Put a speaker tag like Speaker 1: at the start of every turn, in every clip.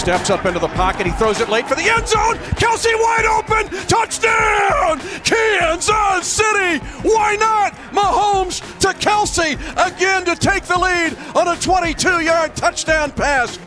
Speaker 1: Steps up into the pocket. He throws it late for the end zone. Kelce wide open. Touchdown! Kansas City. Why not? Mahomes to Kelce again to take the lead on a 22 yard touchdown pass.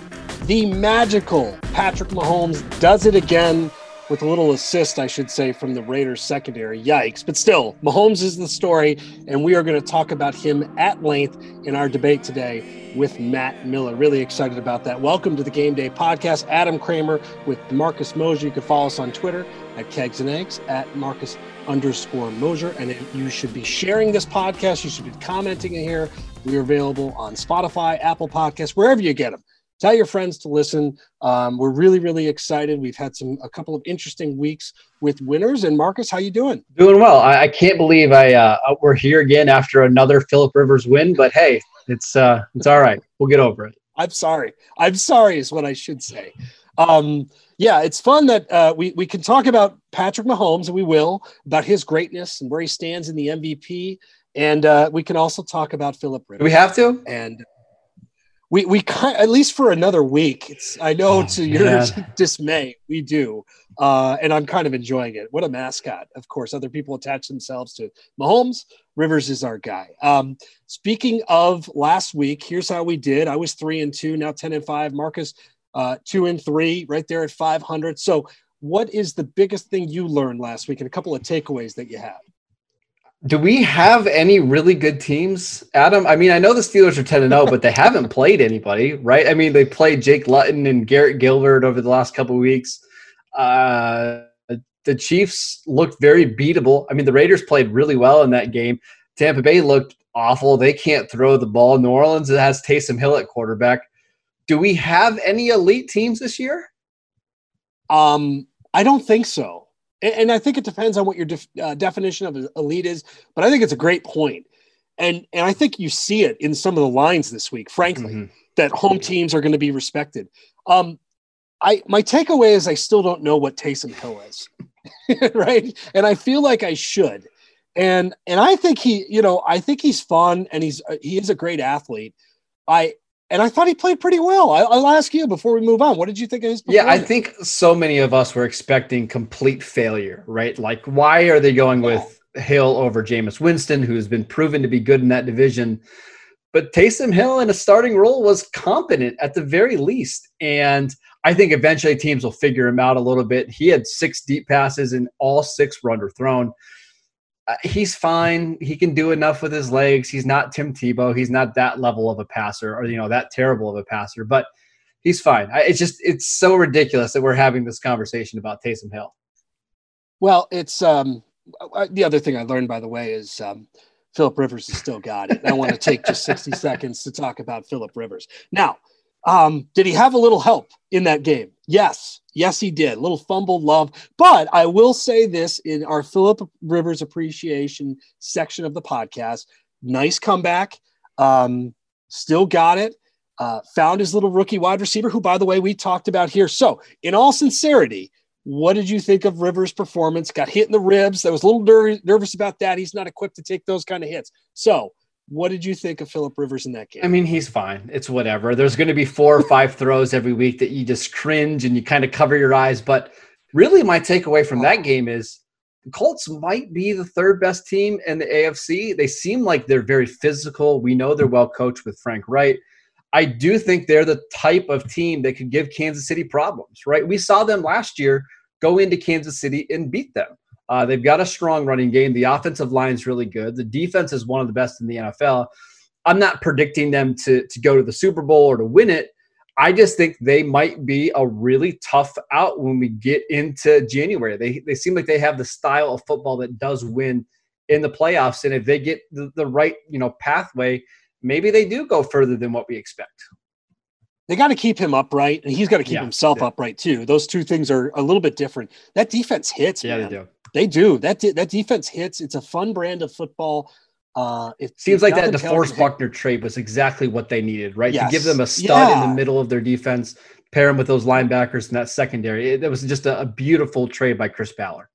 Speaker 2: The magical Patrick Mahomes does it again with a little assist, I should say, from the Raiders secondary. Yikes. But still, Mahomes is the story, and we are going to talk about him at length in our debate today with Matt Miller. Really excited about that. Welcome to the Game Day Podcast. Adam Kramer with Marcus Mosher. You can follow us on Twitter at Kegs and Eggs, at Marcus underscore Mosher. And you should be sharing this podcast. You should be commenting in here. We are available on Spotify, Apple Podcasts, wherever you get them tell your friends to listen. Um, we're really, really excited. We've had some a couple of interesting weeks with winners. And Marcus, how you doing?
Speaker 3: Doing well. I, I can't believe I uh, we're here again after another Philip Rivers win. But hey, it's uh, it's all right. We'll get over it.
Speaker 2: I'm sorry. I'm sorry is what I should say. Um, yeah, it's fun that uh, we we can talk about Patrick Mahomes, and we will about his greatness and where he stands in the MVP, and uh, we can also talk about Philip Rivers.
Speaker 3: Do we have to?
Speaker 2: And we we kind at least for another week. It's I know oh, to your dismay, we do, uh, and I'm kind of enjoying it. What a mascot! Of course, other people attach themselves to Mahomes. Rivers is our guy. Um, speaking of last week, here's how we did. I was three and two, now ten and five. Marcus, uh, two and three, right there at 500. So, what is the biggest thing you learned last week, and a couple of takeaways that you have?
Speaker 3: Do we have any really good teams, Adam? I mean, I know the Steelers are 10 and 0, but they haven't played anybody, right? I mean, they played Jake Luton and Garrett Gilbert over the last couple weeks. Uh, the Chiefs looked very beatable. I mean, the Raiders played really well in that game. Tampa Bay looked awful. They can't throw the ball. New Orleans has Taysom Hill at quarterback. Do we have any elite teams this year?
Speaker 2: Um, I don't think so and, and I think it depends on what your def, uh, definition of elite is. But I think it's a great point, and and I think you see it in some of the lines this week. Frankly, mm-hmm. that home teams are going to be respected. Um, I my takeaway is I still don't know what Taysom Hill is, right? And I feel like I should. And and I think he, you know, I think he's fun and he's he is a great athlete. I and I thought he played pretty well. I, will ask you before we move on. What did you think of his?
Speaker 3: Yeah, I think so many of us were expecting complete failure, right? Like, why are they going with Hill over Jameis Winston, who's been proven to be good in that division? But Taysom Hill in a starting role was competent at the very least, and I think eventually teams will figure him out a little bit. He had six deep passes, and all six were underthrown. Uh, he's fine. He can do enough with his legs. He's not Tim Tebow. He's not that level of a passer, or you know that terrible of a passer. But he's fine. I, it's just it's so ridiculous that we're having this conversation about Taysom Hill.
Speaker 2: Well, it's um, the other thing I learned, by the way, is um, Philip Rivers has still got it. I want to take just sixty seconds to talk about Philip Rivers. Now, um, did he have a little help in that game? Yes. Yes, he did. A little fumble love. But I will say this in our Philip Rivers appreciation section of the podcast nice comeback. Um, still got it. Uh, found his little rookie wide receiver, who, by the way, we talked about here. So, in all sincerity, what did you think of Rivers' performance? Got hit in the ribs. I was a little ner- nervous about that. He's not equipped to take those kind of hits. So, what did you think of Philip Rivers in that game?
Speaker 3: I mean, he's fine. It's whatever. There's going to be four or five throws every week that you just cringe and you kind of cover your eyes. But really, my takeaway from that game is the Colts might be the third best team in the AFC. They seem like they're very physical. We know they're well coached with Frank Reich. I do think they're the type of team that could give Kansas City problems, right? We saw them last year go into Kansas City and beat them. Uh, they've got a strong running game. The offensive line is really good. The defense is one of the best in the NFL. I'm not predicting them to, to go to the Super Bowl or to win it. I just think they might be a really tough out when we get into January. They, they seem like they have the style of football that does win in the playoffs. And if they get the, the right, you know, pathway, maybe they do go further than what we expect.
Speaker 2: They got to keep him upright, and he's got to keep yeah, himself yeah. upright too. Those two things are a little bit different. That defense hits. Yeah, man. They do. That de- that defense hits. It's a fun brand of football. Uh,
Speaker 3: it seems like that DeForest Buckner trade was exactly what they needed, right? Yes. To give them a stud yeah. in the middle of their defense, pair them with those linebackers in that secondary. It, it was just a, a, beautiful trade by Chris Ballard.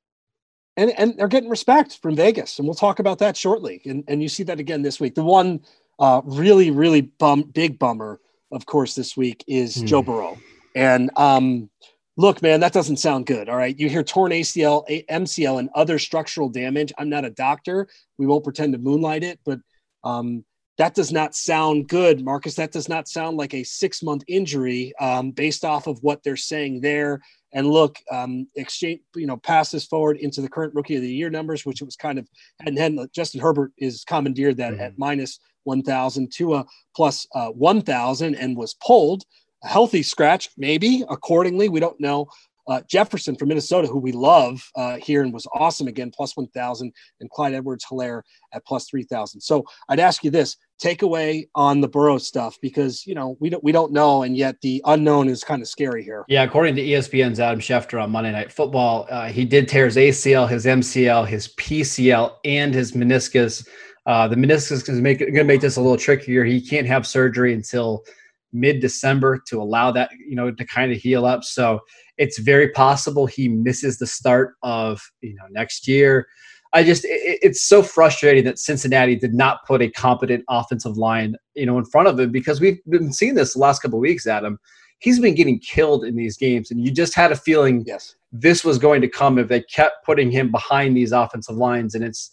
Speaker 2: And and they're getting respect from Vegas, and we'll talk about that shortly. And and you see that again this week. The one uh, really really bum big bummer, of course, this week is mm. Joe Burrow And um, look, man, that doesn't sound good. All right. You hear torn ACL, MCL, and other structural damage. I'm not a doctor. We won't pretend to moonlight it, but um, that does not sound good, Marcus. That does not sound like a six month injury um, based off of what they're saying there. And look, um, exchange, you know, pass this forward into the current rookie of the year numbers, which it was kind of, and then Justin Herbert is commandeered that mm-hmm. at minus 1,000, Tua plus, uh, 1,000 and was pulled. A healthy scratch, maybe accordingly. We don't know. Uh, Jefferson from Minnesota, who we love uh, here and was awesome again, plus 1,000, and Clyde Edwards Helaire at plus 3,000. So I'd ask you this takeaway on the Burrow stuff because, you know, we don't, we don't know. And yet the unknown is kind of scary here.
Speaker 3: Yeah. According to ESPN's Adam Schefter on Monday Night Football, uh, he did tear his ACL, his MCL, his PCL, and his meniscus. Uh, the meniscus is going to make this a little trickier. He can't have surgery until mid December to allow that, you know, to kind of heal up. So it's very possible he misses the start of, you know, next year. I just, it, it's so frustrating that Cincinnati did not put a competent offensive line, you know, in front of him because we've been seeing this the last couple weeks, Adam. He's been getting killed in these games, and you just had a feeling
Speaker 2: yes.
Speaker 3: this was going to come if they kept putting him behind these offensive lines, and it's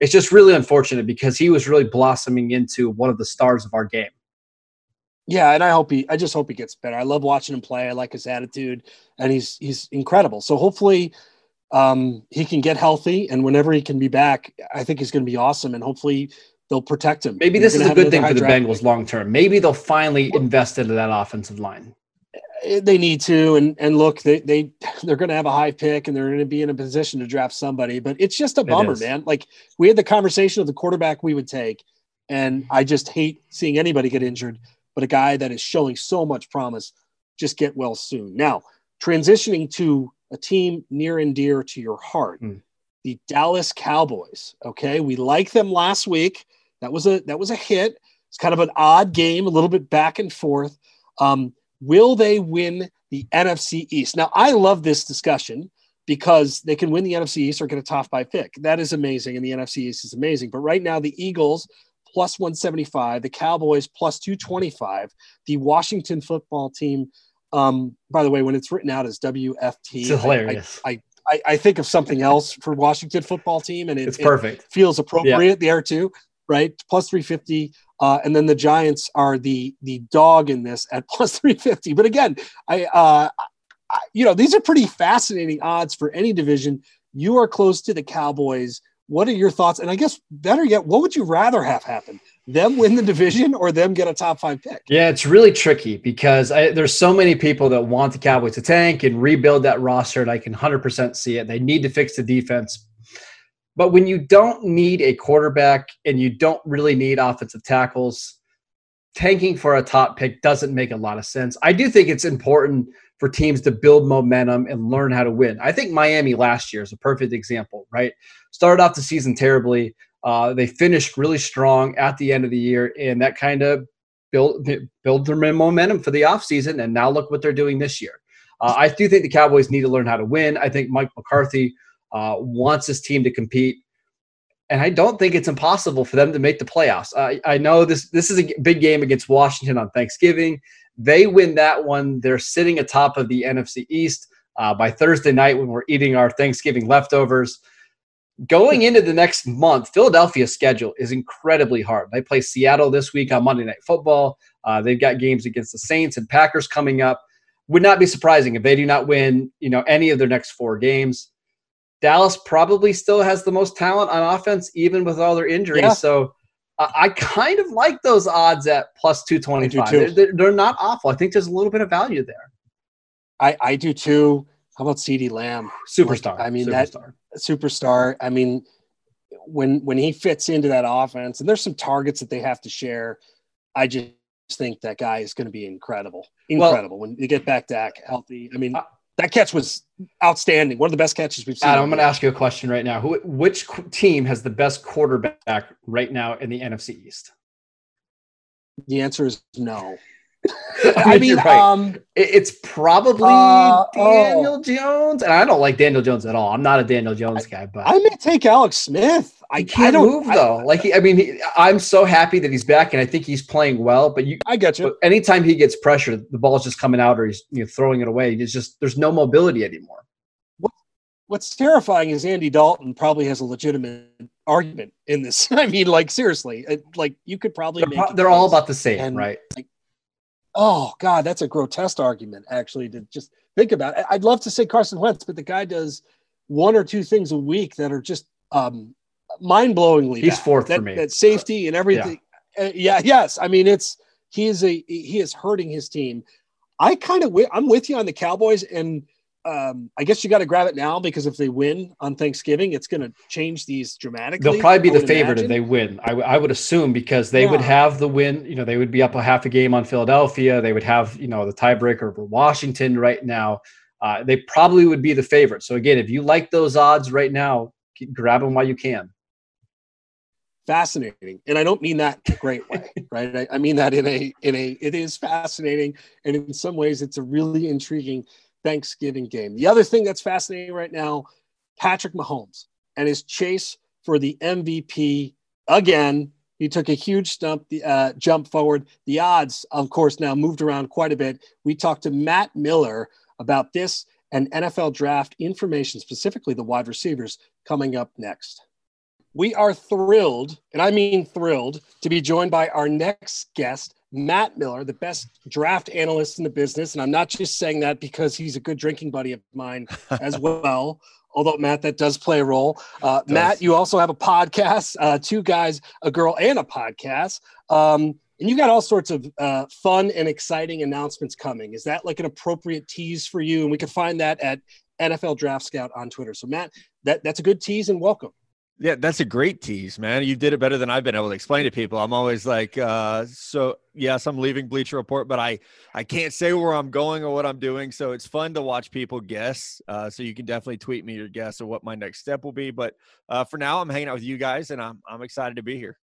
Speaker 3: it's just really unfortunate because he was really blossoming into one of the stars of our game.
Speaker 2: Yeah, and I hope he. I just hope he gets better. I love watching him play. I like his attitude, and he's he's incredible. So hopefully, um, he can get healthy, and whenever he can be back, I think he's going to be awesome. And hopefully, they'll protect him.
Speaker 3: Maybe this is a good thing for the Bengals long term. Maybe they'll finally invest into that offensive line.
Speaker 2: Eh, they need to, and and look, they they they're going to have a high pick, and they're going to be in a position to draft somebody. But it's just a bummer, man. Like we had the conversation of the quarterback we would take, and I just hate seeing anybody get injured but a guy that is showing so much promise. Just get well soon. Now, transitioning to a team near and dear to your heart, mm. the Dallas Cowboys. Okay, we liked them last week. That was a that was a hit. It's kind of an odd game, a little bit back and forth. Um, will they win the NFC East? Now, I love this discussion because they can win the NFC East or get a top five pick. That is amazing, and the NFC East is amazing. But right now, the Eagles plus 175, the Cowboys plus 225, the Washington football team. Um, by the way, when it's written out as WFT,
Speaker 3: it's hilarious.
Speaker 2: I, I, I, think of something else for Washington football team, and it,
Speaker 3: it's perfect.
Speaker 2: It feels appropriate yeah. there too, right? Plus 350. Uh, and then the Giants are the the dog in this at plus 350. But again, I, uh, I you know these are pretty fascinating odds for any division. You are close to the Cowboys what are your thoughts? And I guess better yet, what would you rather have happen? Them win the division or them get a top five pick?
Speaker 3: Yeah, it's really tricky because I, there's so many people that want the Cowboys to tank and rebuild that roster, and I can 100% see it. They need to fix the defense. But when you don't need a quarterback and you don't really need offensive tackles, tanking for a top pick doesn't make a lot of sense. I do think it's important for teams to build momentum and learn how to win. I think Miami last year is a perfect example, right? Started off the season terribly. Uh, they finished really strong at the end of the year, and that kind of built build their momentum for the offseason. And now look what they're doing this year. Uh, I do think the Cowboys need to learn how to win. I think Mike McCarthy uh, wants his team to compete, and I don't think it's impossible for them to make the playoffs. I, I know this this is a big game against Washington on Thanksgiving. They win that one. They're sitting atop of the NFC East uh, by Thursday night when we're eating our Thanksgiving leftovers. Going into the next month, Philadelphia's schedule is incredibly hard. They play Seattle this week on Monday Night Football. Uh, they've got games against the Saints and Packers coming up. Would not be surprising if they do not win, you know, any of their next four games. Dallas probably still has the most talent on offense, even with all their injuries. Yeah. So I kind of like those odds at plus 225. They're, they're, not awful. I think there's a little bit of value there.
Speaker 2: I, I do too. How about CeeDee Lamb?
Speaker 3: Superstar.
Speaker 2: I mean,
Speaker 3: superstar.
Speaker 2: that superstar. I mean, when when he fits into that offense, and there's some targets that they have to share, I just think that guy is going to be incredible. Incredible well, when you get back Dak healthy. I mean, that catch was outstanding. One of the best catches we've seen.
Speaker 3: Adam, I'm going to ask you a question right now. Who, which team has the best quarterback right now in the NFC East?
Speaker 2: The answer is no.
Speaker 3: I mean, right. um, it's probably uh, Daniel oh. Jones, and I don't like Daniel Jones at all. I'm not a Daniel Jones guy, but
Speaker 2: I may take Alex Smith. I,
Speaker 3: can't
Speaker 2: I
Speaker 3: move though. I, like he, I mean, he, I'm so happy that he's back, and I think he's playing well. But you,
Speaker 2: I get you.
Speaker 3: anytime he gets pressure, the ball's just coming out, or he's you know, throwing it away. It's just there's no mobility anymore.
Speaker 2: What, what's terrifying is Andy Dalton probably has a legitimate argument in this. I mean, like seriously, it, like you could probably
Speaker 3: they're, they're all about the same, and, right?
Speaker 2: Like, oh God, that's a grotesque argument. Actually, to just think about. It. I'd love to say Carson Wentz, but the guy does one or two things a week that are just um, mind-blowingly
Speaker 3: he's bad. fourth
Speaker 2: that,
Speaker 3: for me
Speaker 2: that safety and everything yeah. Uh, yeah. yes i mean it's he is a he is hurting his team i kind of i'm with you on the cowboys and um, I guess you got to grab it now because if they win on Thanksgiving, it's going to change these dramatically.
Speaker 3: They'll probably be the favorite imagine. if they win. I, I would assume because they yeah. would have the win. You know, they would be up a half a game on Philadelphia. They would have you know the tiebreaker over Washington right now. Uh, they probably would be the favorite. So again, if you like those odds right now, grab them while you can
Speaker 2: fascinating. And i don't mean that a great way right? I, I, mean that in a in a it is fascinating. And in some ways it's a really intriguing thanksgiving game. The other thing that's fascinating right now patrick mahomes and his chase for the mvp again. He took a huge stump the, uh, jump forward. The odds of course now moved around quite a bit. We talked to matt miller about this and nfl draft information specifically the wide receivers coming up next we are thrilled, and I mean thrilled, to be joined by our next guest, Matt Miller, the best draft analyst in the business. And I'm not just saying that because he's a good drinking buddy of mine as well. Although, Matt, that does play a role. Uh, Matt, you also have a podcast, uh, two guys, a girl, and a podcast. Um, and you got all sorts of uh, fun and exciting announcements coming. Is that like an appropriate tease for you? And we can find that at NFL Draft Scout on Twitter. So, Matt, that, that's a good tease and welcome.
Speaker 4: Yeah, that's a great tease, man. You did it better than I've been able to explain to people. I'm always like, uh, so yes, I'm leaving Bleacher Report, but I I can't say where I'm going or what I'm doing. So it's fun to watch people guess. Uh, so you can definitely tweet me your guess of what my next step will be. But uh, for now, I'm hanging out with you guys, and I'm I'm excited to be here.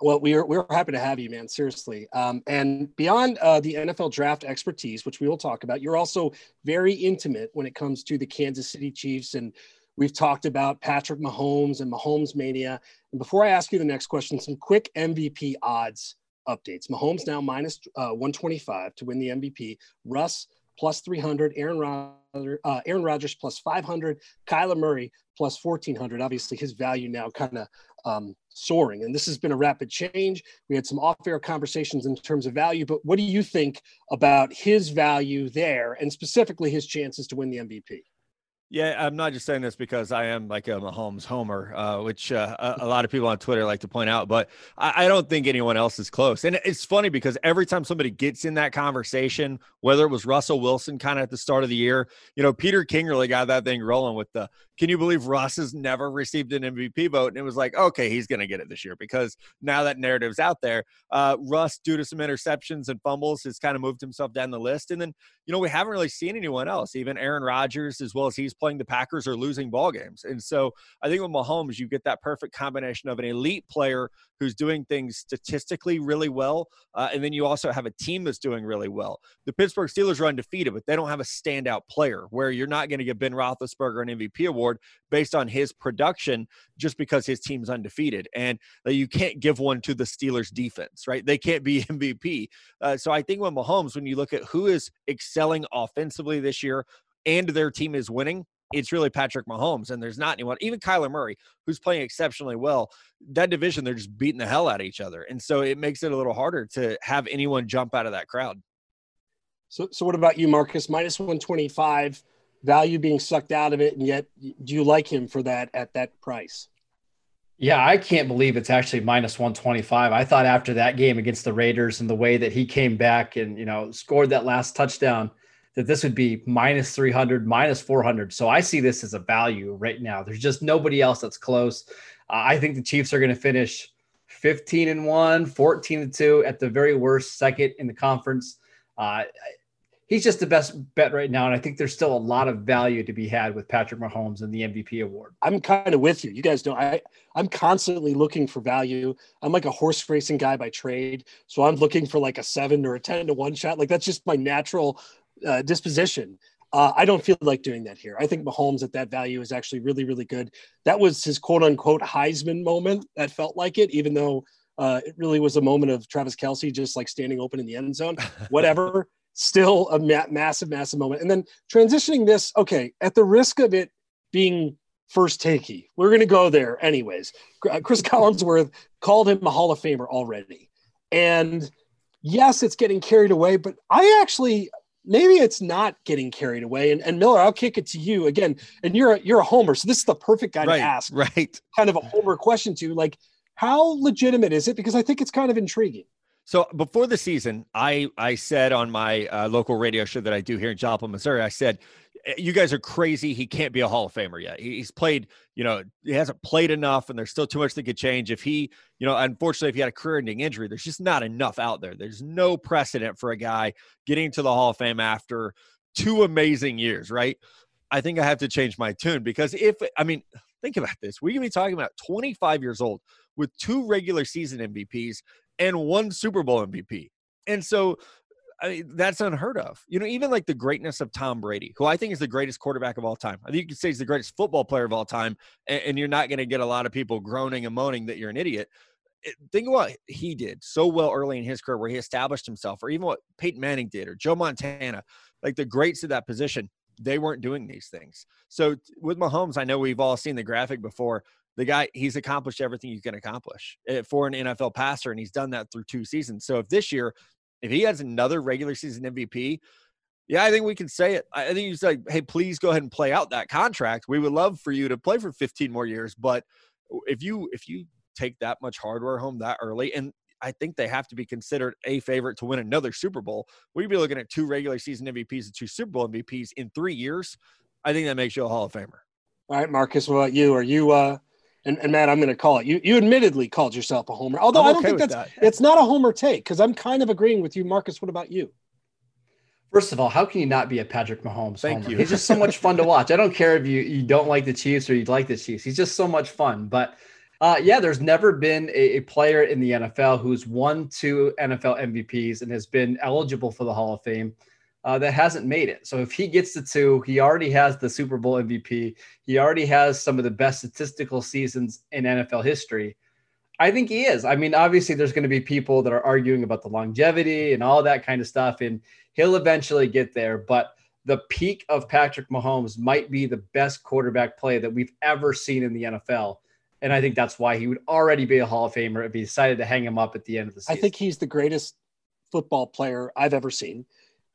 Speaker 2: Well, we're we're happy to have you, man. Seriously. Um, and beyond uh, the NFL draft expertise, which we will talk about, you're also very intimate when it comes to the Kansas City Chiefs and We've talked about Patrick Mahomes and Mahomes mania. And before I ask you the next question, some quick MVP odds updates. Mahomes now minus, uh, 125 to win the MVP. Russ plus 300. Aaron Rodgers, uh, Aaron Rodgers plus 500. Kyler Murray plus 1400. Obviously, his value now kind of um, soaring. And this has been a rapid change. We had some off-air conversations in terms of value, but what do you think about his value there, and specifically his chances to win the MVP?
Speaker 4: Yeah, I'm not just saying this because I am like a Mahomes homer, uh, which uh, a, a, lot of people on Twitter like to point out, but I, I, don't think anyone else is close. And it's funny because every time somebody gets in that conversation, whether it was Russell Wilson kind of at the start of the year, you know, Peter King really got that thing rolling with the can you believe Russ has never received an MVP vote? And it was like, okay, he's going to get it this year because now that narrative's out there. Uh, Russ, due to some interceptions and fumbles, has kind of moved himself down the list. And then, you know, we haven't really seen anyone else. Even Aaron Rodgers, as well as he's playing the Packers, are losing ball games. And so I think with Mahomes, you get that perfect combination of an elite player who's doing things statistically really well. Uh, and then you also have a team that's doing really well. The Pittsburgh Steelers are undefeated, but they don't have a standout player where you're not going to give Ben Roethlisberger an MVP award based on his production just because his team's undefeated. And uh, you can't give one to the Steelers defense, right? They can't be MVP. Uh, so I think with Mahomes, when you look at who is excelling offensively this year and their team is winning, it's really Patrick Mahomes, and there's not anyone, even Kyler Murray, who's playing exceptionally well. That division, they're just beating the hell out of each other. And so it makes it a little harder to have anyone jump out of that crowd.
Speaker 2: So, so what about you, Marcus? Minus 125, value being sucked out of it, and yet do you like him for that at that price?
Speaker 3: Yeah, I can't believe it's actually minus 125. I thought after that game against the Raiders and the way that he came back and, you know, scored that last touchdown – that this would be minus 300, minus 400. So I see this as a value right now. There's just nobody else that's close. Uh, I think the Chiefs are going to finish 15 and 1, 14 and 2 at the very worst, second in the conference. Uh, he's just the best bet right now. And I think there's still a lot of value to be had with Patrick Mahomes and the MVP award.
Speaker 2: I'm kind of with you. You guys know I, I'm constantly looking for value. I'm like a horse racing guy by trade. So I'm looking for like a seven or a 10 to one shot. Like that's just my natural uh, disposition. Uh, I don't feel like doing that here. I think Mahomes at that value is actually really, really good. That was his quote unquote Heisman moment. That felt like it, even though uh, it really was a moment of Travis Kelce just like standing open in the end zone. Whatever, still a ma- massive, massive moment. And then transitioning this, okay, at the risk of it being first takey, we're going to go there anyways. Uh, Cris Collinsworth called him a Hall of Famer already. And yes, it's getting carried away, but I actually maybe it's not getting carried away. And, and Miller, I'll kick it to you again. And you're a, you're a homer, so this is the perfect guy
Speaker 4: right,
Speaker 2: to ask.
Speaker 4: Right.
Speaker 2: Kind of a homer question to like, how legitimate is it? Because I think it's kind of intriguing.
Speaker 4: So before the season, I I said on my uh, local radio show that I do here in Joplin, Missouri, I said, eh, "You guys are crazy. He can't be a Hall of Famer yet. He's played, you know, he hasn't played enough, and there's still too much that could change. If he, you know, unfortunately, if he had a career-ending injury, there's just not enough out there. There's no precedent for a guy getting to the Hall of Fame after two amazing years, right? I think I have to change my tune because if I mean, think about this: we can be talking about 25 years old with two regular season MVPs and one Super Bowl MVP. And so I mean, that's unheard of. You know, even like the greatness of Tom Brady, who I think is the greatest quarterback of all time. I think you could say he's the greatest football player of all time, and, and you're not going to get a lot of people groaning and moaning that you're an idiot. Think of what he did so well early in his career, where he established himself, or even what Peyton Manning did, or Joe Montana, like the greats of that position. They weren't doing these things. So with Mahomes, I know we've all seen the graphic before the guy he's accomplished everything you can accomplish eh, for an NFL passer, and he's done that through two seasons. So if this year, if he has another regular season MVP, yeah, I think we can say it. I think he's like, hey, please go ahead and play out that contract. We would love for you to play for 15 more years, but if you if you take that much hardware home that early, and I think they have to be considered a favorite to win another Super Bowl. We'd be looking at two regular season MVPs and two Super Bowl MVPs in three years. I think that makes you a Hall of Famer.
Speaker 2: All right, Marcus, what about you? Are you uh and, and Matt, I'm going to call it. You you admittedly called yourself a homer, although I'm I do not think that's that. it's not a homer take because I'm kind of agreeing with you, Marcus. What about you?
Speaker 3: First of all, how can you not be a Patrick Mahomes?
Speaker 4: Thank
Speaker 3: homer?
Speaker 4: you.
Speaker 3: He's just so much fun to watch. I don't care if you you don't like the Chiefs or you like the Chiefs. He's just so much fun. But uh, yeah, there's never been a, a, player in the NFL who's won two NFL MVPs and has been eligible for the Hall of Fame uh, that hasn't made it. So if he gets the two, he already has the Super Bowl MVP. He already has some of the best statistical seasons in NFL history. I think he is. I mean, obviously, there's going to be people that are arguing about the longevity and all that kind of stuff, and he'll eventually get there. But the peak of Patrick Mahomes might be the best quarterback play that we've ever seen in the NFL. And I think that's why he would already be a Hall of Famer if he decided to hang him up at the end of the season.
Speaker 2: I think he's the greatest football player I've ever seen.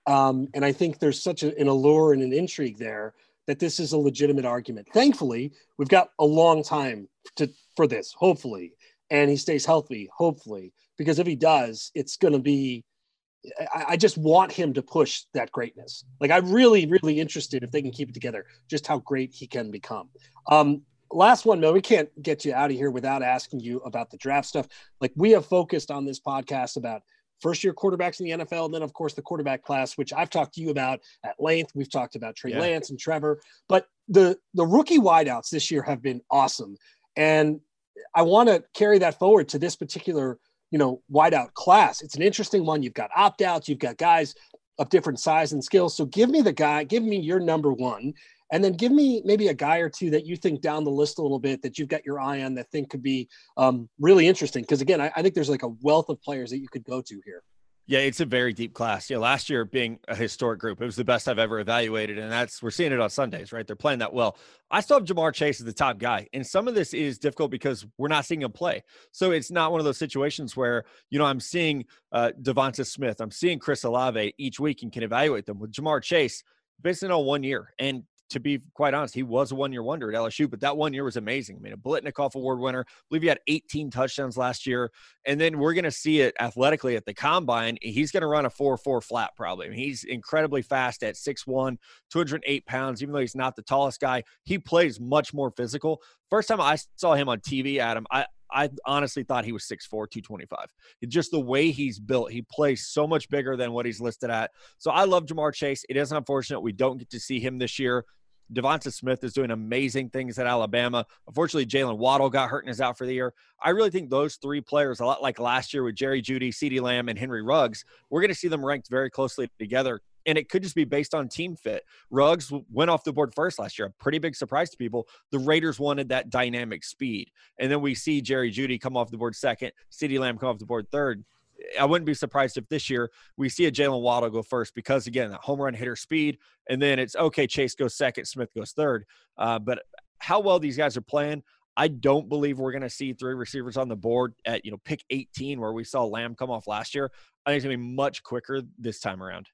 Speaker 2: Um, and I think there's such a, an allure and an intrigue there that this is a legitimate argument. Thankfully, we've got a long time to for this, hopefully, and he stays healthy, hopefully, because if he does, it's going to be. I, I, just want him to push that greatness. Like I'm really, really interested if they can keep it together, just how great he can become. Um, last one, Mel. We can't get you out of here without asking you about the draft stuff. Like we have focused on this podcast about first year quarterbacks in the NFL, and then of course the quarterback class, which I've talked to you about at length. We've talked about Trey yeah. Lance and Trevor, but the the rookie wideouts this year have been awesome, and I want to carry that forward to this particular you know wideout class. It's an interesting one. You've got opt outs, you've got guys of different size and skills. So give me the guy, give me your number one, and then give me maybe a guy or two that you think down the list a little bit that you've got your eye on that think could be um, really interesting. Because again, I, I, think there's like a wealth of players that you could go to here.
Speaker 4: Yeah, it's a very deep class. Yeah, last year being a historic group, it was the best I've ever evaluated, and that's we're seeing it on Sundays, right? They're playing that well. I still have Ja'Marr Chase as the top guy, and some of this is difficult because we're not seeing him play. So it's not one of those situations where you know I'm seeing uh, DeVonta Smith, I'm seeing Chris Olave each week and can evaluate them. With Ja'Marr Chase, basically on one year, and to be quite honest, he was a one year wonder at LSU, but that one year was amazing. I mean, a Biletnikoff Award winner. I believe he had 18 touchdowns last year. And then we're going to see it athletically at the combine. He's going to run a 4 4 flat probably. I mean, he's incredibly fast at 6'1, 208 pounds, even though he's not the tallest guy. He plays much more physical. First time I saw him on TV, Adam, I, I honestly thought he was 6'4, 225. just the way he's built, he plays so much bigger than what he's listed at. So I love Ja'Marr Chase. It is unfortunate we don't get to see him this year. DeVonta Smith is doing amazing things at Alabama. Unfortunately, Jaylen Waddle got hurt and is out for the year. I really think those three players, a lot like last year with Jerry Jeudy, CeeDee Lamb, and Henry Ruggs, we're going to see them ranked very closely together And it could just be based on team fit. Ruggs went off the board first last year, a pretty big surprise to people. The Raiders wanted that dynamic speed. And then we see Jerry Jeudy come off the board second, CeeDee Lamb come off the board third. I wouldn't be surprised if this year we see a Jaylen Waddle go first because again, that home run hitter speed, and then it's okay. Chase goes second, Smith goes third. Uh, but how well these guys are playing, I don't believe we're going to see three receivers on the board at you know pick 18 where we saw Lamb come off last year. I think it's going to be much quicker this time around.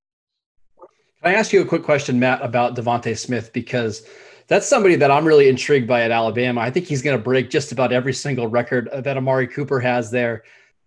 Speaker 3: Can I ask you a quick question, Matt, about DeVonta Smith because that's somebody that I'm really intrigued by at Alabama. I think he's going to break just about every single record that Amari Cooper has there.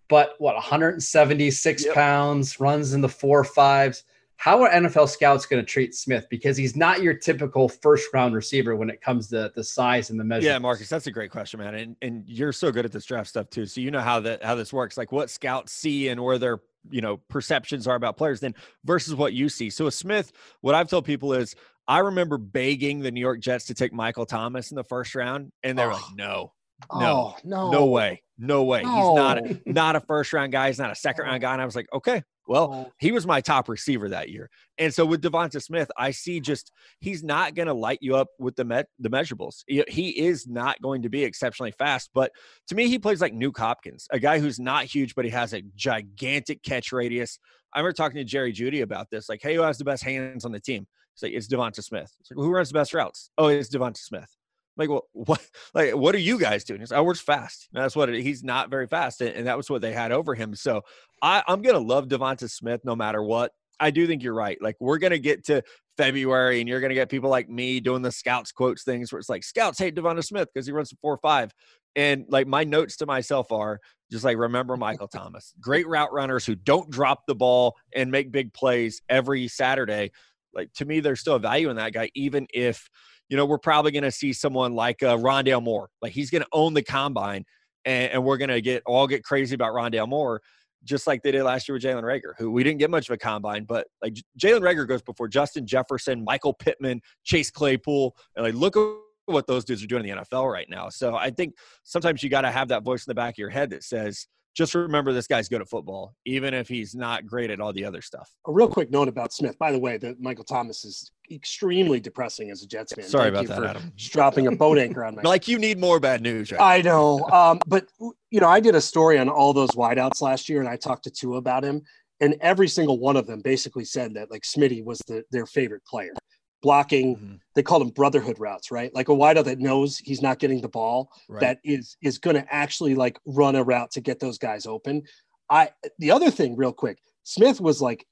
Speaker 3: But what 176 yep. pounds, runs in the four fives how are NFL scouts going to treat Smith? Because he's not your typical first round receiver when it comes to the size and the measure.
Speaker 4: Yeah, Marcus, that's a great question, man. And and you're so good at this draft stuff too. So you know how that how this works, like what scouts see and where their you know perceptions are about players then versus what you see. So with Smith, what I've told people is I remember begging the New York Jets to take Michael Thomas in the first round, and they're oh. like, no, no, oh, no, no way, no way. No. He's not a, not a first round guy. He's not a second round guy. And I was like, okay, well, oh. he was my top receiver that year. And so with DeVonta Smith, I see just he's not going to light you up with the met, the measurables. He, is not going to be exceptionally fast, but to me, he plays like Nuk Hopkins, a guy who's not huge, but he has a gigantic catch radius. I remember talking to Jerry Jeudy about this, like, hey, who has the best hands on the team? It's like it's DeVonta Smith. It's like, who runs the best routes? Oh, it's DeVonta Smith like, well, what, like, what are you guys doing? He's, oh, we're fast. And that's what it, he's not very fast. And, and, that was what they had over him. So I, I'm to love DeVonta Smith no matter what. I do think you're right. Like, we're to get to February and you're to get people like me doing the scouts quotes things where it's like, scouts hate DeVonta Smith because he runs four or five. And like, my notes to myself are just like, remember Michael Thomas, great route runners who don't drop the ball and make big plays every Saturday. Like, to me, there's still value in that guy, even if you know, we're probably going to see someone like uh, Rondale Moore. Like he's going to own the combine, and, and we're going to get all get crazy about Rondale Moore, just like they did last year with Jalen Reagor, who we didn't get much of a combine, but like Jalen Reagor goes before Justin Jefferson, Michael Pittman, Chase Claypool, and like look at what those dudes are doing in the NFL right now. So I think sometimes you got to have that voice in the back of your head that says, just remember this guy's good at football, even if he's not great at all the other stuff.
Speaker 2: A real quick note about Smith. By the way, that Michael Thomas is extremely depressing as a Jets fan.
Speaker 4: Sorry Thank about that, Adam.
Speaker 2: dropping a boat anchor on my.
Speaker 4: like you need more bad news, right?
Speaker 2: I know, um, but you know, I did a story on all those wideouts last year, and I talked to two about him, and every single one of them basically said that like Smitty was the, their favorite player blocking mm-hmm. they call them brotherhood routes right like a wideout that knows he's not getting the ball right. that is is going to actually like run a route to get those guys open i the other thing real quick smith was like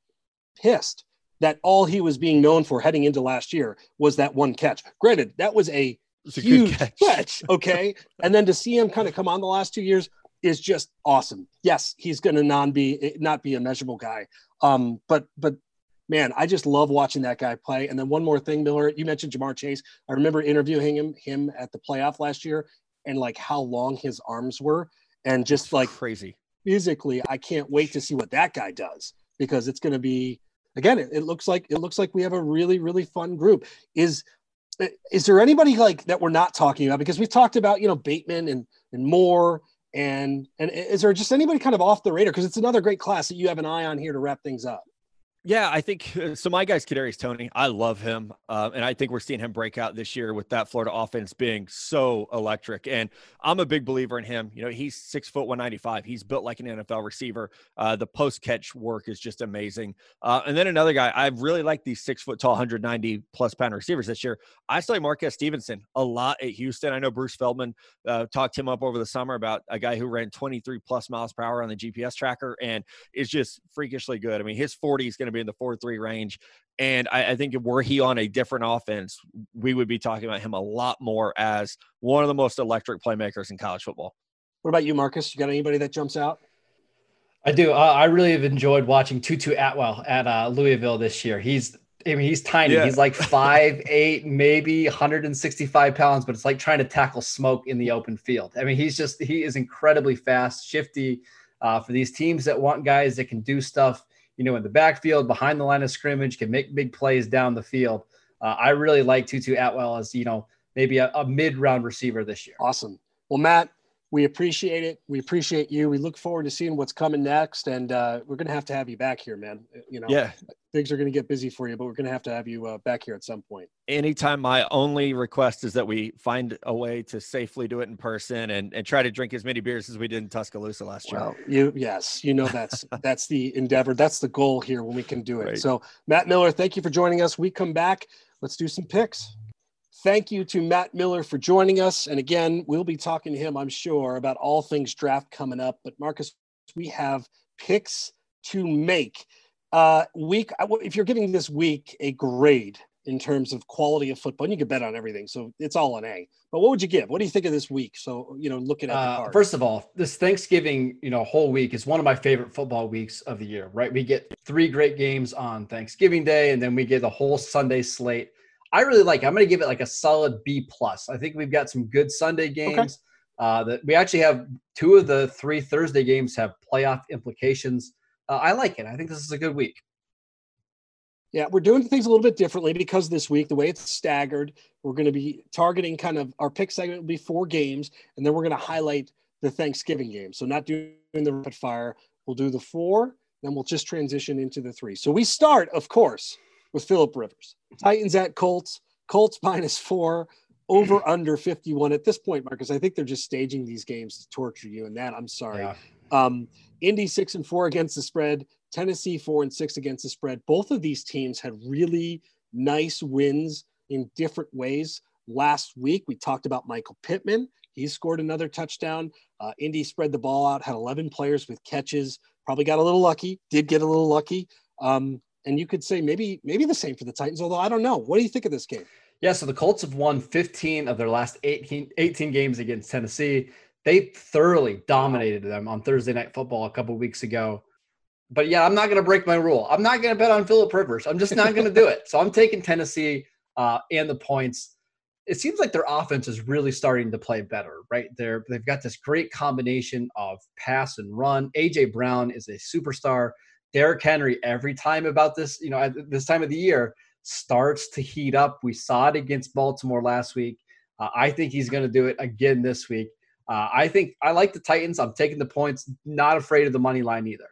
Speaker 2: pissed that all he was being known for heading into last year was that one catch granted that was a, a huge catch. catch okay and then to see him kind of come on the last two years is just awesome yes he's going to non be not be a measurable guy um but but man, I just love watching that guy play. And then one more thing, Miller, you mentioned Ja'Marr Chase. I remember interviewing him him at the playoff last year, and like how long his arms were, and just like
Speaker 4: crazy
Speaker 2: physically. I can't wait to see what that guy does because it's going to be again. It, it looks like it looks like we have a really really fun group. Is is there anybody like that we're not talking about because we've talked about you know Bateman and and Moore and and is there just anybody kind of off the radar because it's another great class that you have an eye on here to wrap things up
Speaker 4: yeah, I think uh, so. My guy's Kadarius Toney. I love him, uh, and I think we're seeing him break out this year with that Florida offense being so electric. And I'm a big believer in him. You know, he's six foot one ninety five. He's built like an NFL receiver. Uh, the post catch work is just amazing. Uh, and then another guy, I really like these six foot tall, 190 plus pound receivers this year. I saw Marquez Stevenson a lot at Houston. I know Bruce Feldman uh, talked him up over the summer about a guy who ran 23 plus miles per hour on the GPS tracker and is just freakishly good. I mean, his 40 is going to to be in the 4 3 range. And I, I, think if were he on a different offense, we would be talking about him a lot more as one of the most electric playmakers in college football.
Speaker 2: What about you, Marcus? You got anybody that jumps out?
Speaker 3: I do. Uh, I really have enjoyed watching Tutu Atwell at uh, Louisville this year. He's, I mean, he's tiny. Yeah. He's like five eight, maybe 165 pounds, but it's like trying to tackle smoke in the open field. I mean, he's just he is incredibly fast, shifty. Uh, for these teams that want guys that can do stuff you know, in the backfield, behind the line of scrimmage, can make big plays down the field. Uh, I really like Tutu Atwell as, you know, maybe a, a mid round receiver this year.
Speaker 2: Awesome. Well, Matt, We appreciate it. We appreciate you. We look forward to seeing what's coming next, and uh, we're gonna have to have you back here, man. You know,
Speaker 4: Yeah.
Speaker 2: things are gonna get busy for you, but we're gonna have to have you uh, back here at some point.
Speaker 4: Anytime, my only request is that we find a way to safely do it in person and, and try to drink as many beers as we did in Tuscaloosa last year.
Speaker 2: You yes, you know that's that's the endeavor. That's the goal here when we can do it.
Speaker 4: Right.
Speaker 2: So, Matt Miller, thank you for joining us. We come back. Let's do some picks. Thank you to Matt Miller for joining us. And again, we'll be talking to him, I'm sure, about all things draft coming up. But Marcus, we have picks to make. Uh, week, if you're giving this week a grade in terms of quality of football, and you can bet on everything, so it's all an A. But what would you give? What do you think of this week? So you know, looking at the
Speaker 3: Uh, first of all, this Thanksgiving, you know, whole week is one of my favorite football weeks of the year. Right, we get three great games on Thanksgiving Day, and then we get the whole Sunday slate. I really like. it. I'm going to give it like a solid B plus. I think we've got some good Sunday games. Uh, that we actually have two of the three Thursday games have playoff implications. Uh, I like it. I think this is a good week.
Speaker 2: Yeah, we're doing things a little bit differently because this week, the way it's staggered, we're going to be targeting kind of our pick segment will be four games, and then we're going to highlight the Thanksgiving game. So, not doing the rapid fire, we'll do the four, then we'll just transition into the three. So, we start, of course, with Philip Rivers. Titans at Colts, Colts minus four, over under 51. At this point, Marcus, I think they're just staging these games to torture you, and that I'm sorry.
Speaker 3: Yeah.
Speaker 2: Um, Indy six and four against the spread. Tennessee four and six against the spread. Both of these teams had really nice wins in different ways. Last week we talked about Michael Pittman. He scored another touchdown. Uh, Indy spread the ball out, had 11 players with catches. Probably got a little lucky. Did get a little lucky. Um, and you could say maybe maybe the same for the Titans. Although I don't know. What do you think of this game?
Speaker 3: Yeah, so the Colts have won 15 of their last 18, 18 games against Tennessee. They thoroughly dominated them on Thursday Night Football a couple weeks ago. But yeah, I'm not going to break my rule. I'm not going to bet on Philip Rivers. I'm just not going to do it. So I'm taking Tennessee uh, and the points. It seems like their offense is really starting to play better, right? They're they've got this great combination of pass and run. AJ Brown is a superstar. Derrick Henry, every time about this, you know, at this time of the year, starts to heat up. We saw it against Baltimore last week. Uh, I think he's going to do it again this week. Uh, I think I like the Titans. I'm taking the points. Not afraid of the money line either.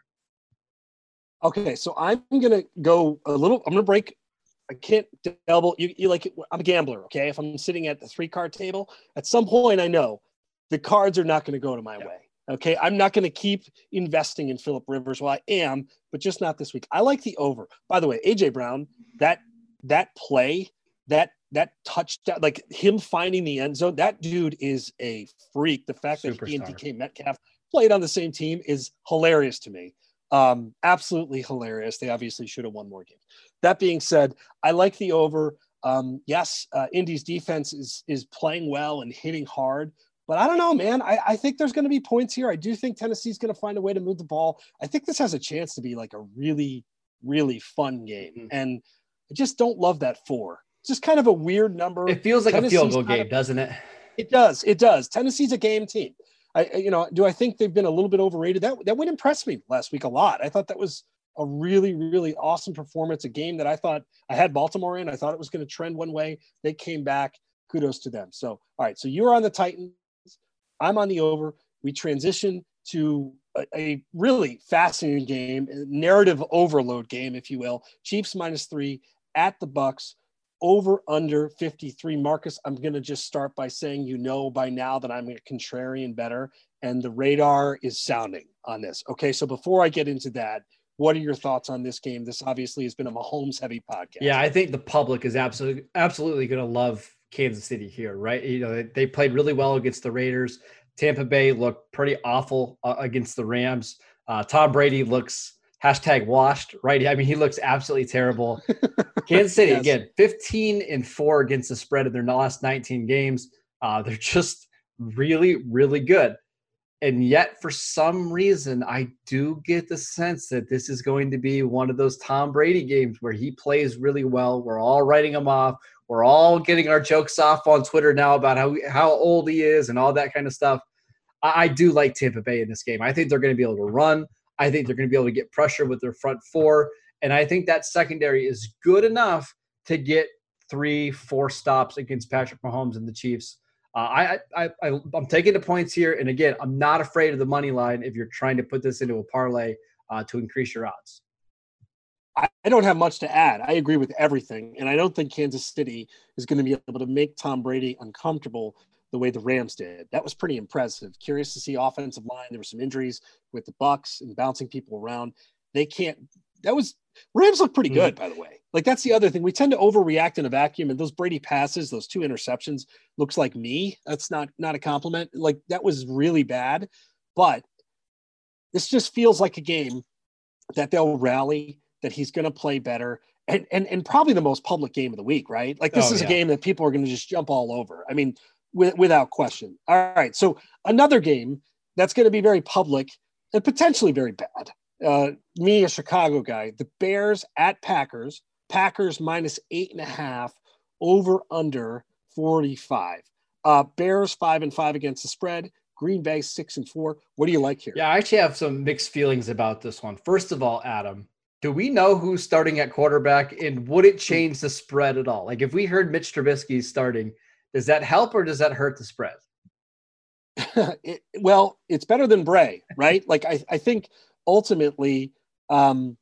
Speaker 2: Okay, so I'm gonna go a little. I'm gonna break. I can't double. You, you like? I'm a gambler. Okay, if I'm sitting at the three card table, at some point I know the cards are not going to go to my
Speaker 3: Yeah.
Speaker 2: way. Okay, I'm not going to keep investing in Philip Rivers. Well, I am, but just not this week. I like the over. By the way, AJ Brown, that that play, that that touchdown, like him finding the end zone, that dude is a freak. The fact that he and
Speaker 3: Superstar.
Speaker 2: DK Metcalf played on the same team is hilarious to me. Um, absolutely hilarious. They obviously should have won more games. That being said, I like the over. Um, yes, uh, Indy's defense is is playing well and hitting hard, but I don't know, man. I, I think there's going to be points here. I do think Tennessee's going to find a way to move the ball. I think this has a chance to be like a really, really fun game,
Speaker 3: Mhm.
Speaker 2: and I just don't love that four. It's just kind of a weird number.
Speaker 3: It feels like a field goal game,
Speaker 2: of-
Speaker 3: doesn't it?
Speaker 2: It does. It does. Tennessee's a game team. I, you know, do I think they've been a little bit overrated? That that would impress me last week a lot. I thought that was a really, really awesome performance. A game that I thought I had Baltimore in. I thought it was going to trend one way. They came back. Kudos to them. So, all right. So you're on the Titans. I'm on the over. We transition to a, a really fascinating game, narrative overload game, if you will. Chiefs minus three at the Bucs over under 53 marcus i'm going to just start by saying you know by now that i'm a contrarian bettor and the radar is sounding on this okay so before i get into that what are your thoughts on this game this obviously has been a mahomes heavy podcast
Speaker 3: Yeah, I think the public is absolutely absolutely going to love Kansas City here, right? You know, they, they played really well against the Raiders. Tampa Bay looked pretty awful uh, against the Rams. Uh, Tom Brady looks hashtag washed, right? I mean, he looks absolutely terrible. Kansas City
Speaker 2: Yes.
Speaker 3: again, 15 and four against the spread in their last 19 games. Uh, they're just really, really good. And yet, for some reason, I do get the sense that this is going to be one of those Tom Brady games where he plays really well. We're all writing him off. We're all getting our jokes off on Twitter now about how how old he is and all that kind of stuff. I, I do like Tampa Bay in this game. I think they're going to be able to run. I think they're going to be able to get pressure with their front four, and I think that secondary is good enough to get three, four stops against Patrick Mahomes and the Chiefs. Uh, I, I, I, I'm taking the points here. And again, I'm not afraid of the money line if you're trying to put this into a parlay uh, to increase your odds.
Speaker 2: I, I don't have much to add. I agree with everything. And I don't think Kansas City is going to be able to make Tom Brady uncomfortable the way the Rams did. That was pretty impressive. Curious to see offensive line. There were some injuries with the Bucs and bouncing people around. They can't. That was Rams look pretty good, mm-hmm. by the way. Like that's the other thing. We tend to overreact in a vacuum, and those Brady passes, those two interceptions, looks like me. That's not not a compliment. Like that was really bad, but this just feels like a game that they'll rally. That he's going to play better, and and and probably the most public game of the week, right? Like this oh, is yeah. a game that people are going to just jump all over. I mean, with, without question. All right, so another game that's going to be very public and potentially very bad. Uh, me, a Chicago guy, the Bears at Packers. Packers minus eight and a half, over under 45. Uh, Bears five and five against the spread. Green Bay six and four. What do you like here?
Speaker 3: Yeah, I actually have some mixed feelings about this one. First of all, Adam, do we know who's starting at quarterback and would it change the spread at all? Like if we heard Mitch Trubisky starting, does that help or does that hurt the spread?
Speaker 2: it, well, it's better than Bray, right? like I, I think ultimately, um,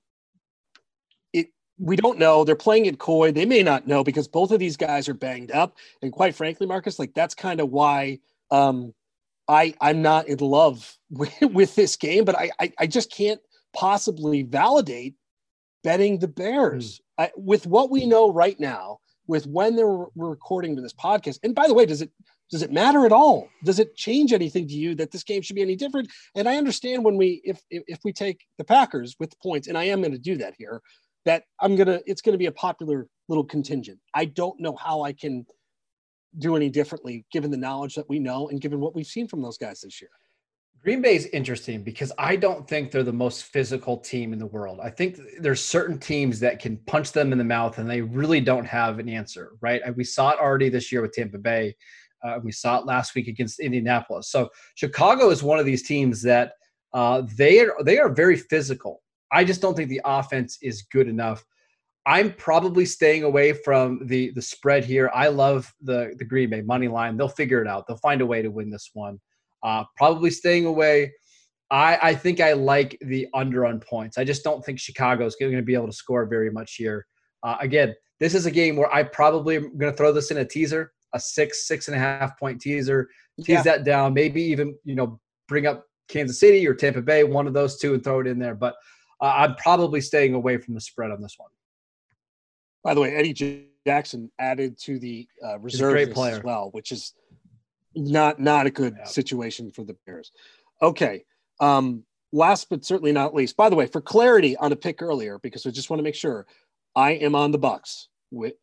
Speaker 2: it we don't know. They're playing it coy. They may not know because both of these guys are banged up. And quite frankly, Marcus, like that's kind of why um, I I'm not in love with, with this game. But I, I, I just can't possibly validate betting the Bears mm. I, with what we know right now with when they're recording to this podcast. And by the way, does it does it matter at all? Does it change anything to you that this game should be any different? And I understand when we if if we take the Packers with points, and I am going to do that here, that I'm gonna it's going to be a popular little contingent. I don't know how I can do any differently given the knowledge that we know and given what we've seen from those guys this year.
Speaker 3: Green Bay is interesting because I don't think they're the most physical team in the world. I think there's certain teams that can punch them in the mouth and they really don't have an answer, right? We saw it already this year with Tampa Bay. Uh, we saw it last week against Indianapolis. So Chicago is one of these teams that uh, they are they are very physical. I just don't think the offense is good enough. I'm probably staying away from the the spread here. I love the the Green Bay money line. They'll figure it out. They'll find a way to win this one. Uh, probably staying away. I, I think I like the under on points. I just don't think Chicago is going to be able to score very much here. Uh, again, this is a game where I probably am going to throw this in a teaser, a six, six and a half point teaser, tease yeah. that down, maybe even, you know, bring up Kansas City or Tampa Bay, one of those two, and throw it in there. But uh, I'm probably staying away from the spread on this one.
Speaker 2: By the way, Eddie Jackson added to the uh, reserve as well, which is not not a good yeah. situation for the Bears. Okay. Um, last but certainly not least, by the way, for clarity on a pick earlier, because I just want to make sure I am on the Bucs.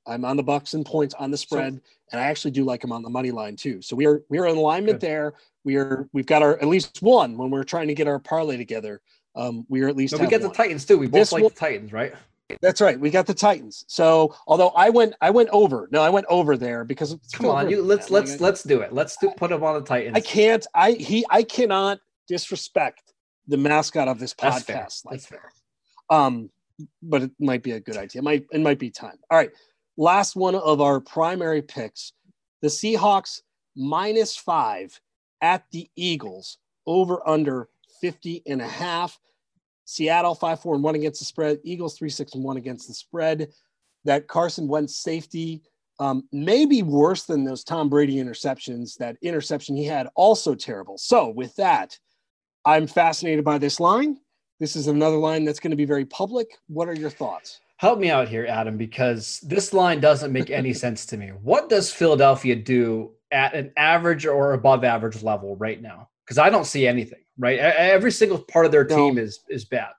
Speaker 2: I'm on the Bucs and points on the spread, so, and I actually do like them on the money line too. So we are we are in alignment good. there. We are we've got our at least one when we're trying to get our parlay together. Um, we are at least.
Speaker 3: we get one. the Titans too. We both this like will, the Titans, right?
Speaker 2: That's right. We got the Titans. So although I went, I went over. No, I went over there because
Speaker 3: come on, you let's let's like, let's do it. Let's do, put him on the Titans.
Speaker 2: I can't. I he I cannot disrespect the mascot of this podcast.
Speaker 3: That's fair.
Speaker 2: Like
Speaker 3: That's fair.
Speaker 2: Um, but it might be a good idea. It might it might be time. All right. Last one of our primary picks: the Seahawks minus five at the Eagles over under 50 and a half. Seattle five four and one against the spread. Eagles three six and one against the spread. That Carson Wentz safety um, may be worse than those Tom Brady interceptions. That interception he had also terrible. So with that, I'm fascinated by this line. This is another line that's going to be very public. What are your thoughts?
Speaker 3: Help me out here, Adam, because this line doesn't make any sense to me. What does Philadelphia do at an average or above average level right now? Because I don't see anything right? Every single part of their team no. is is bad.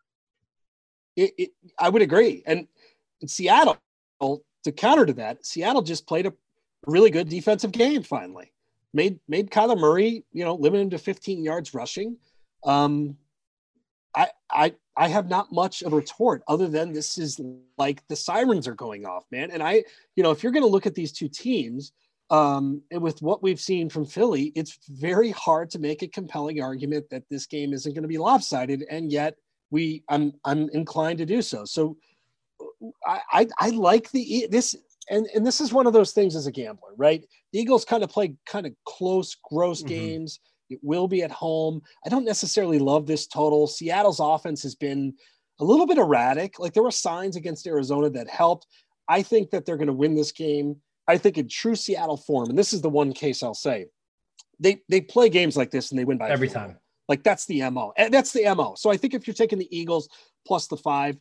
Speaker 2: It, it, I would agree. And Seattle, to counter to that, Seattle just played a really good defensive game. Finally, made made Kyler Murray, you know, limit him to 15 yards rushing. Um, I I I have not much of a retort other than this is like the sirens are going off, man. And I, you know, if you're going to look at these two teams, um, and with what we've seen from Philly, it's very hard to make a compelling argument that this game isn't going to be lopsided, and yet we I'm I'm inclined to do so. So I I, I like the this and and this is one of those things as a gambler, right? The Eagles kind of play kind of close, gross mm-hmm. games. It will be at home. I don't necessarily love this total. Seattle's offense has been a little bit erratic. Like there were signs against Arizona that helped. I think that they're going to win this game. I think in true Seattle form, and this is the one case I'll say, they they play games like this and they win by
Speaker 3: every time.
Speaker 2: Like that's the mo. That's the mo. So I think if you're taking the Eagles plus the five,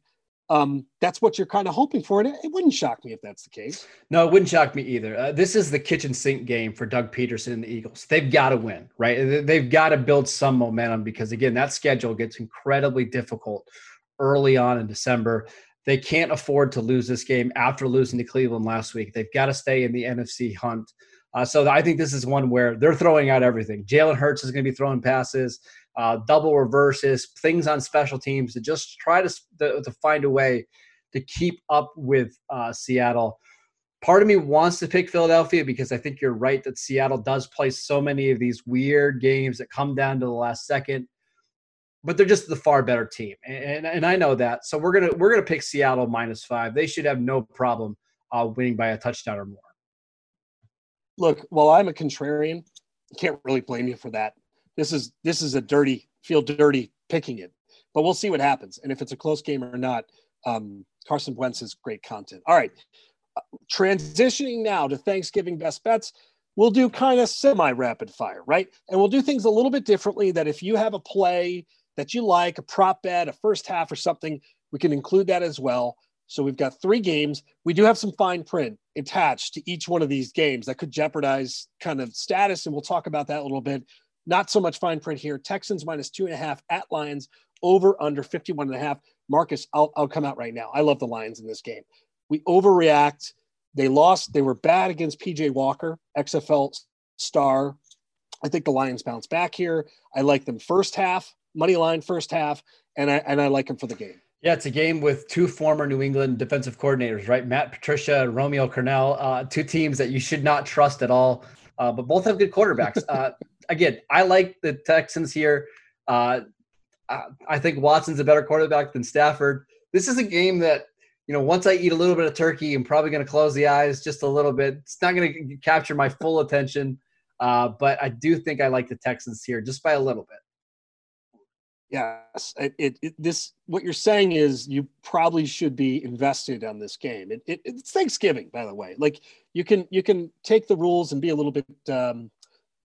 Speaker 2: um, that's what you're kind of hoping for. And it, it, wouldn't shock me if that's the case.
Speaker 3: No, it wouldn't shock me either. Uh, this is the kitchen sink game for Doug Pederson and the Eagles. They've got to win, right? They've got to build some momentum because, again, that schedule gets incredibly difficult early on in December. They can't afford to lose this game after losing to Cleveland last week. They've got to stay in the NFC hunt. Uh, so I think this is one where they're throwing out everything. Jalen Hurts is going to be throwing passes uh, double reverses, things on special teams to just try to, to, find a way to keep up with uh, Seattle. Part of me wants to pick Philadelphia because I think you're right that Seattle does play so many of these weird games that come down to the last second, but they're just the far better team, and and I know that. So we're gonna we're gonna pick Seattle minus five. They should have no problem uh, winning by a touchdown or more.
Speaker 2: Look, while I'm a contrarian, can't really blame you for that this is this is a dirty feel dirty picking it, but we'll see what happens. And if it's a close game or not, um, Carson Wentz is great content. All right, transitioning now to Thanksgiving best bets. We'll do kind of semi rapid fire, right? And we'll do things a little bit differently. That if you have a play that you like, a prop bet, a first half or something, we can include that as well. So we've got three games. We do have some fine print attached to each one of these games that could jeopardize kind of status, and we'll talk about that a little bit. Not so much fine print here. Texans minus two and a half at Lions over under 51 and a half. Marcus, I'll, I'll come out right now. I love the Lions in this game. We overreact. They lost. They were bad against PJ Walker, XFL star. I think the Lions bounce back here. I like them first half, money line first half, and I and I like them for the game.
Speaker 3: Yeah, it's a game with two former New England defensive coordinators, right? Matt Patricia, Romeo Crennel, uh, two teams that you should not trust at all, uh, but both have good quarterbacks. Uh, again, I like the Texans here. Uh, I think Watson's a better quarterback than Stafford. This is a game that, you know, once I eat a little bit of turkey, I'm probably going to close the eyes just a little bit. It's not going to capture my full attention, uh, but I do think I like the Texans here just by a little bit.
Speaker 2: Yes, it, it, it, this what you're saying is you probably should be invested on this game. It, it, it's Thanksgiving, by the way. Like you can you can take the rules and be a little bit um,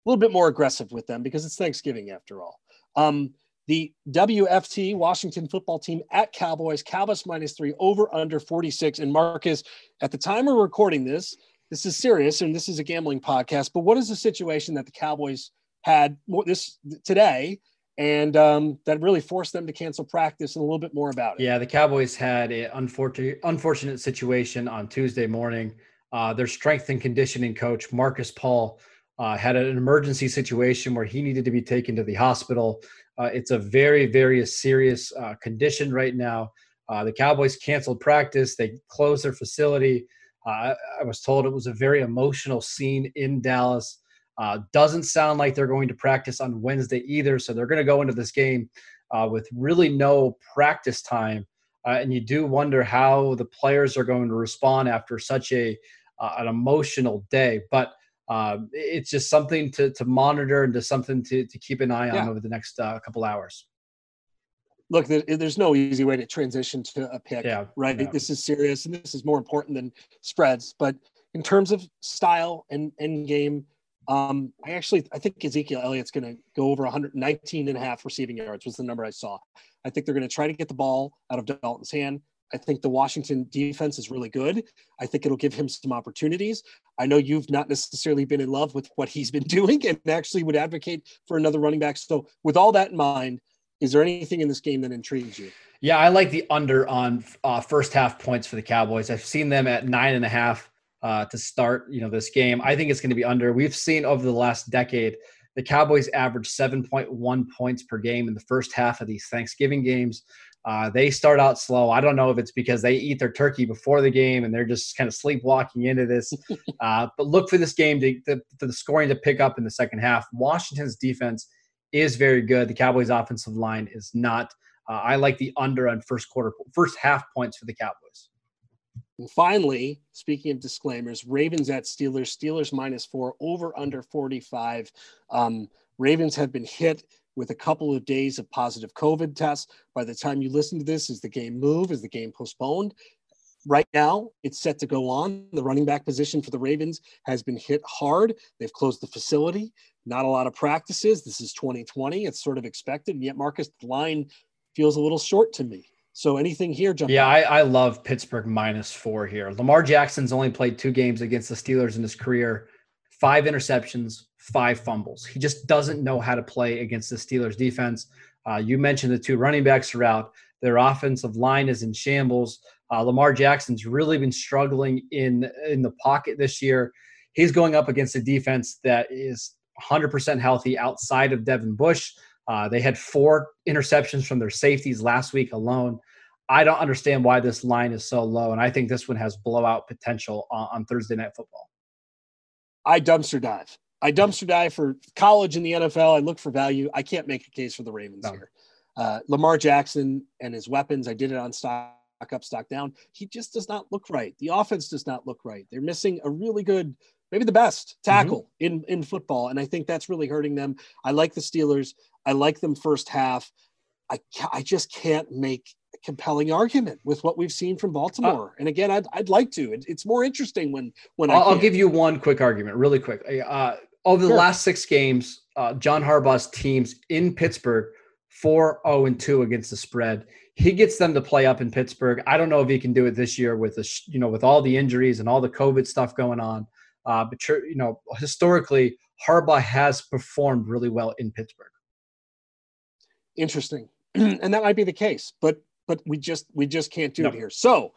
Speaker 2: a little bit more aggressive with them because it's Thanksgiving after all. Um, the WFT Washington football team at Cowboys, Cowboys minus three, over under 46. And Marcus, at the time we're recording this, this is serious and this is a gambling podcast. But what is the situation that the Cowboys had this today and um, that really forced them to cancel practice and a little bit more about it?
Speaker 3: Yeah, the Cowboys had an unfortunate, unfortunate situation on Tuesday morning. Uh, their strength and conditioning coach, Marcus Paul, uh, had an emergency situation where he needed to be taken to the hospital. Uh, it's a very, very serious uh, condition right now. Uh, the Cowboys canceled practice. They closed their facility. Uh, I was told it was a very emotional scene in Dallas. Uh, doesn't sound like they're going to practice on Wednesday either. So they're going to go into this game with really no practice time. and you do wonder how the players are going to respond after such a an emotional day. But um, it's just something to, to monitor and just something to, to keep an eye on yeah. over the next uh, couple hours.
Speaker 2: Look, there's no easy way to transition to a pick, yeah, right? Yeah. This is serious and this is more important than spreads. But in terms of style and end game, um, I actually I think Ezekiel Elliott's going to go over 119 and a half receiving yards was the number I saw. I think they're going to try to get the ball out of Dalton's hand. I think the Washington defense is really good. I think it'll give him some opportunities. I know you've not necessarily been in love with what he's been doing and actually would advocate for another running back. So, with all that in mind, is there anything in this game that intrigues you?
Speaker 3: Yeah, I like the under on uh, first half points for the Cowboys. I've seen them at nine and a half uh, to start, you know, this game. I think it's going to be under. We've seen over the last decade the Cowboys average 7.1 points per game in the first half of these Thanksgiving games. Uh, they start out slow. I don't know if it's because they eat their turkey before the game and they're just kind of sleepwalking into this. Uh, but look for this game to, to, to, the scoring to pick up in the second half. Washington's defense is very good. The Cowboys' offensive line is not. Uh, I like the under on first quarter, first half points for the Cowboys.
Speaker 2: And finally, speaking of disclaimers, Ravens at Steelers, Steelers minus four, over under 45. Um, Ravens have been hit with a couple of days of positive COVID tests. By the time you listen to this, is the game move? Is the game postponed? Right now, it's set to go on. The running back position for the Ravens has been hit hard. They've closed the facility. Not a lot of practices. This is 2020. It's sort of expected. And yet, Marcus, the line feels a little short to me. So anything here?
Speaker 3: Jump yeah, I, I, love Pittsburgh minus four here. Lamar Jackson's only played two games against the Steelers in his career, five interceptions, five fumbles. He just doesn't know how to play against the Steelers defense. Uh, you mentioned the two running backs are out. Their offensive line is in shambles. Uh, Lamar Jackson's really been struggling in in the pocket this year. He's going up against a defense that is 100% healthy outside of Devin Bush. Uh, they had four interceptions from their safeties last week alone. I don't understand why this line is so low, and I think this one has blowout potential on, on Thursday Night Football.
Speaker 2: I dumpster dive. I dumpster dive for college and the NFL. I look for value. I can't make a case for the Ravens no. here. Uh, Lamar Jackson and his weapons. I did it on stock up, stock down. He just does not look right. The offense does not look right. They're missing a really good, maybe the best tackle mm-hmm. in in football, and I think that's really hurting them. I like the Steelers. I like them first half. I, I just can't make a compelling argument with what we've seen from Baltimore. Uh, and again, I'd, I'd like to. It, it's more interesting when when
Speaker 3: I'll, I'll, give you one quick argument, really quick. Uh, over the sure. last six games, uh, John Harbaugh's teams in Pittsburgh four zero oh and two against the spread. He gets them to play up in Pittsburgh. I don't know if he can do it this year with the you know with all the injuries and all the COVID stuff going on. Uh, but you know historically, Harbaugh has performed really well in Pittsburgh
Speaker 2: interesting. And that might be the case but but we just we just can't do no. it here. So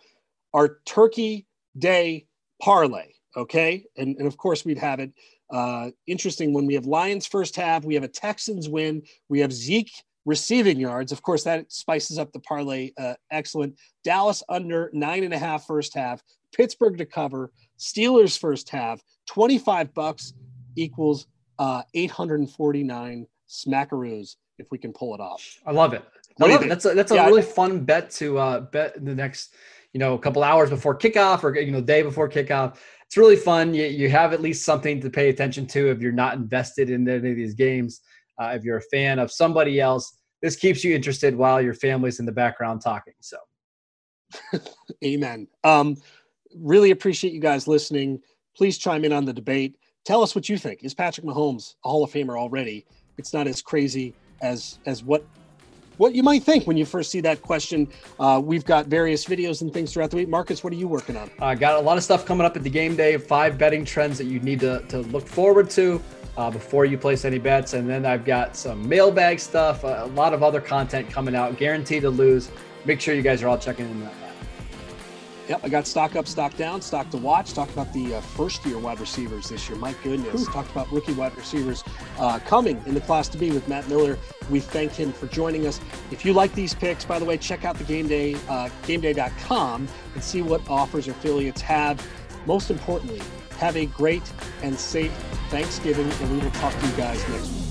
Speaker 2: our turkey day parlay okay? And and of course we'd have it uh interesting. When we have lions first half we have a texans win. We have zeke receiving yards. Of course that spices up the parlay uh, excellent. Dallas under nine and a half first half pittsburgh to cover steelers first half 25 bucks equals uh 849 smackaroos if we can pull it off.
Speaker 3: I love it. I love it. That's a, that's a really fun bet to uh, bet in the next, you know, a couple hours before kickoff or you know, day before kickoff. It's really fun. You, you have at least something to pay attention to if you're not invested in any of these games. Uh, if you're a fan of somebody else, this keeps you interested while your family's in the background talking. So,
Speaker 2: amen. Um, really appreciate you guys listening. Please chime in on the debate. Tell us what you think. Is Patrick Mahomes a Hall of Famer already? It's not as crazy as as what what you might think when you first see that question. Uh, we've got various videos and things throughout the week. Marcus, what are you working on?
Speaker 3: I uh, got a lot of stuff coming up at the game day. Five betting trends that you need to, to look forward to uh, before you place any bets. And then I've got some mailbag stuff, a lot of other content coming out, guaranteed to lose. Make sure you guys are all checking in.
Speaker 2: Yep, I got stock up, stock down, stock to watch. Talked about the uh, first year wide receivers this year. My goodness. Ooh. Talked about rookie wide receivers uh, coming in the class to be with Matt Miller. We thank him for joining us. If you like these picks, by the way, check out the game day, uh, gameday.com and see what offers affiliates have. Most importantly, have a great and safe Thanksgiving, and we will talk to you guys next week.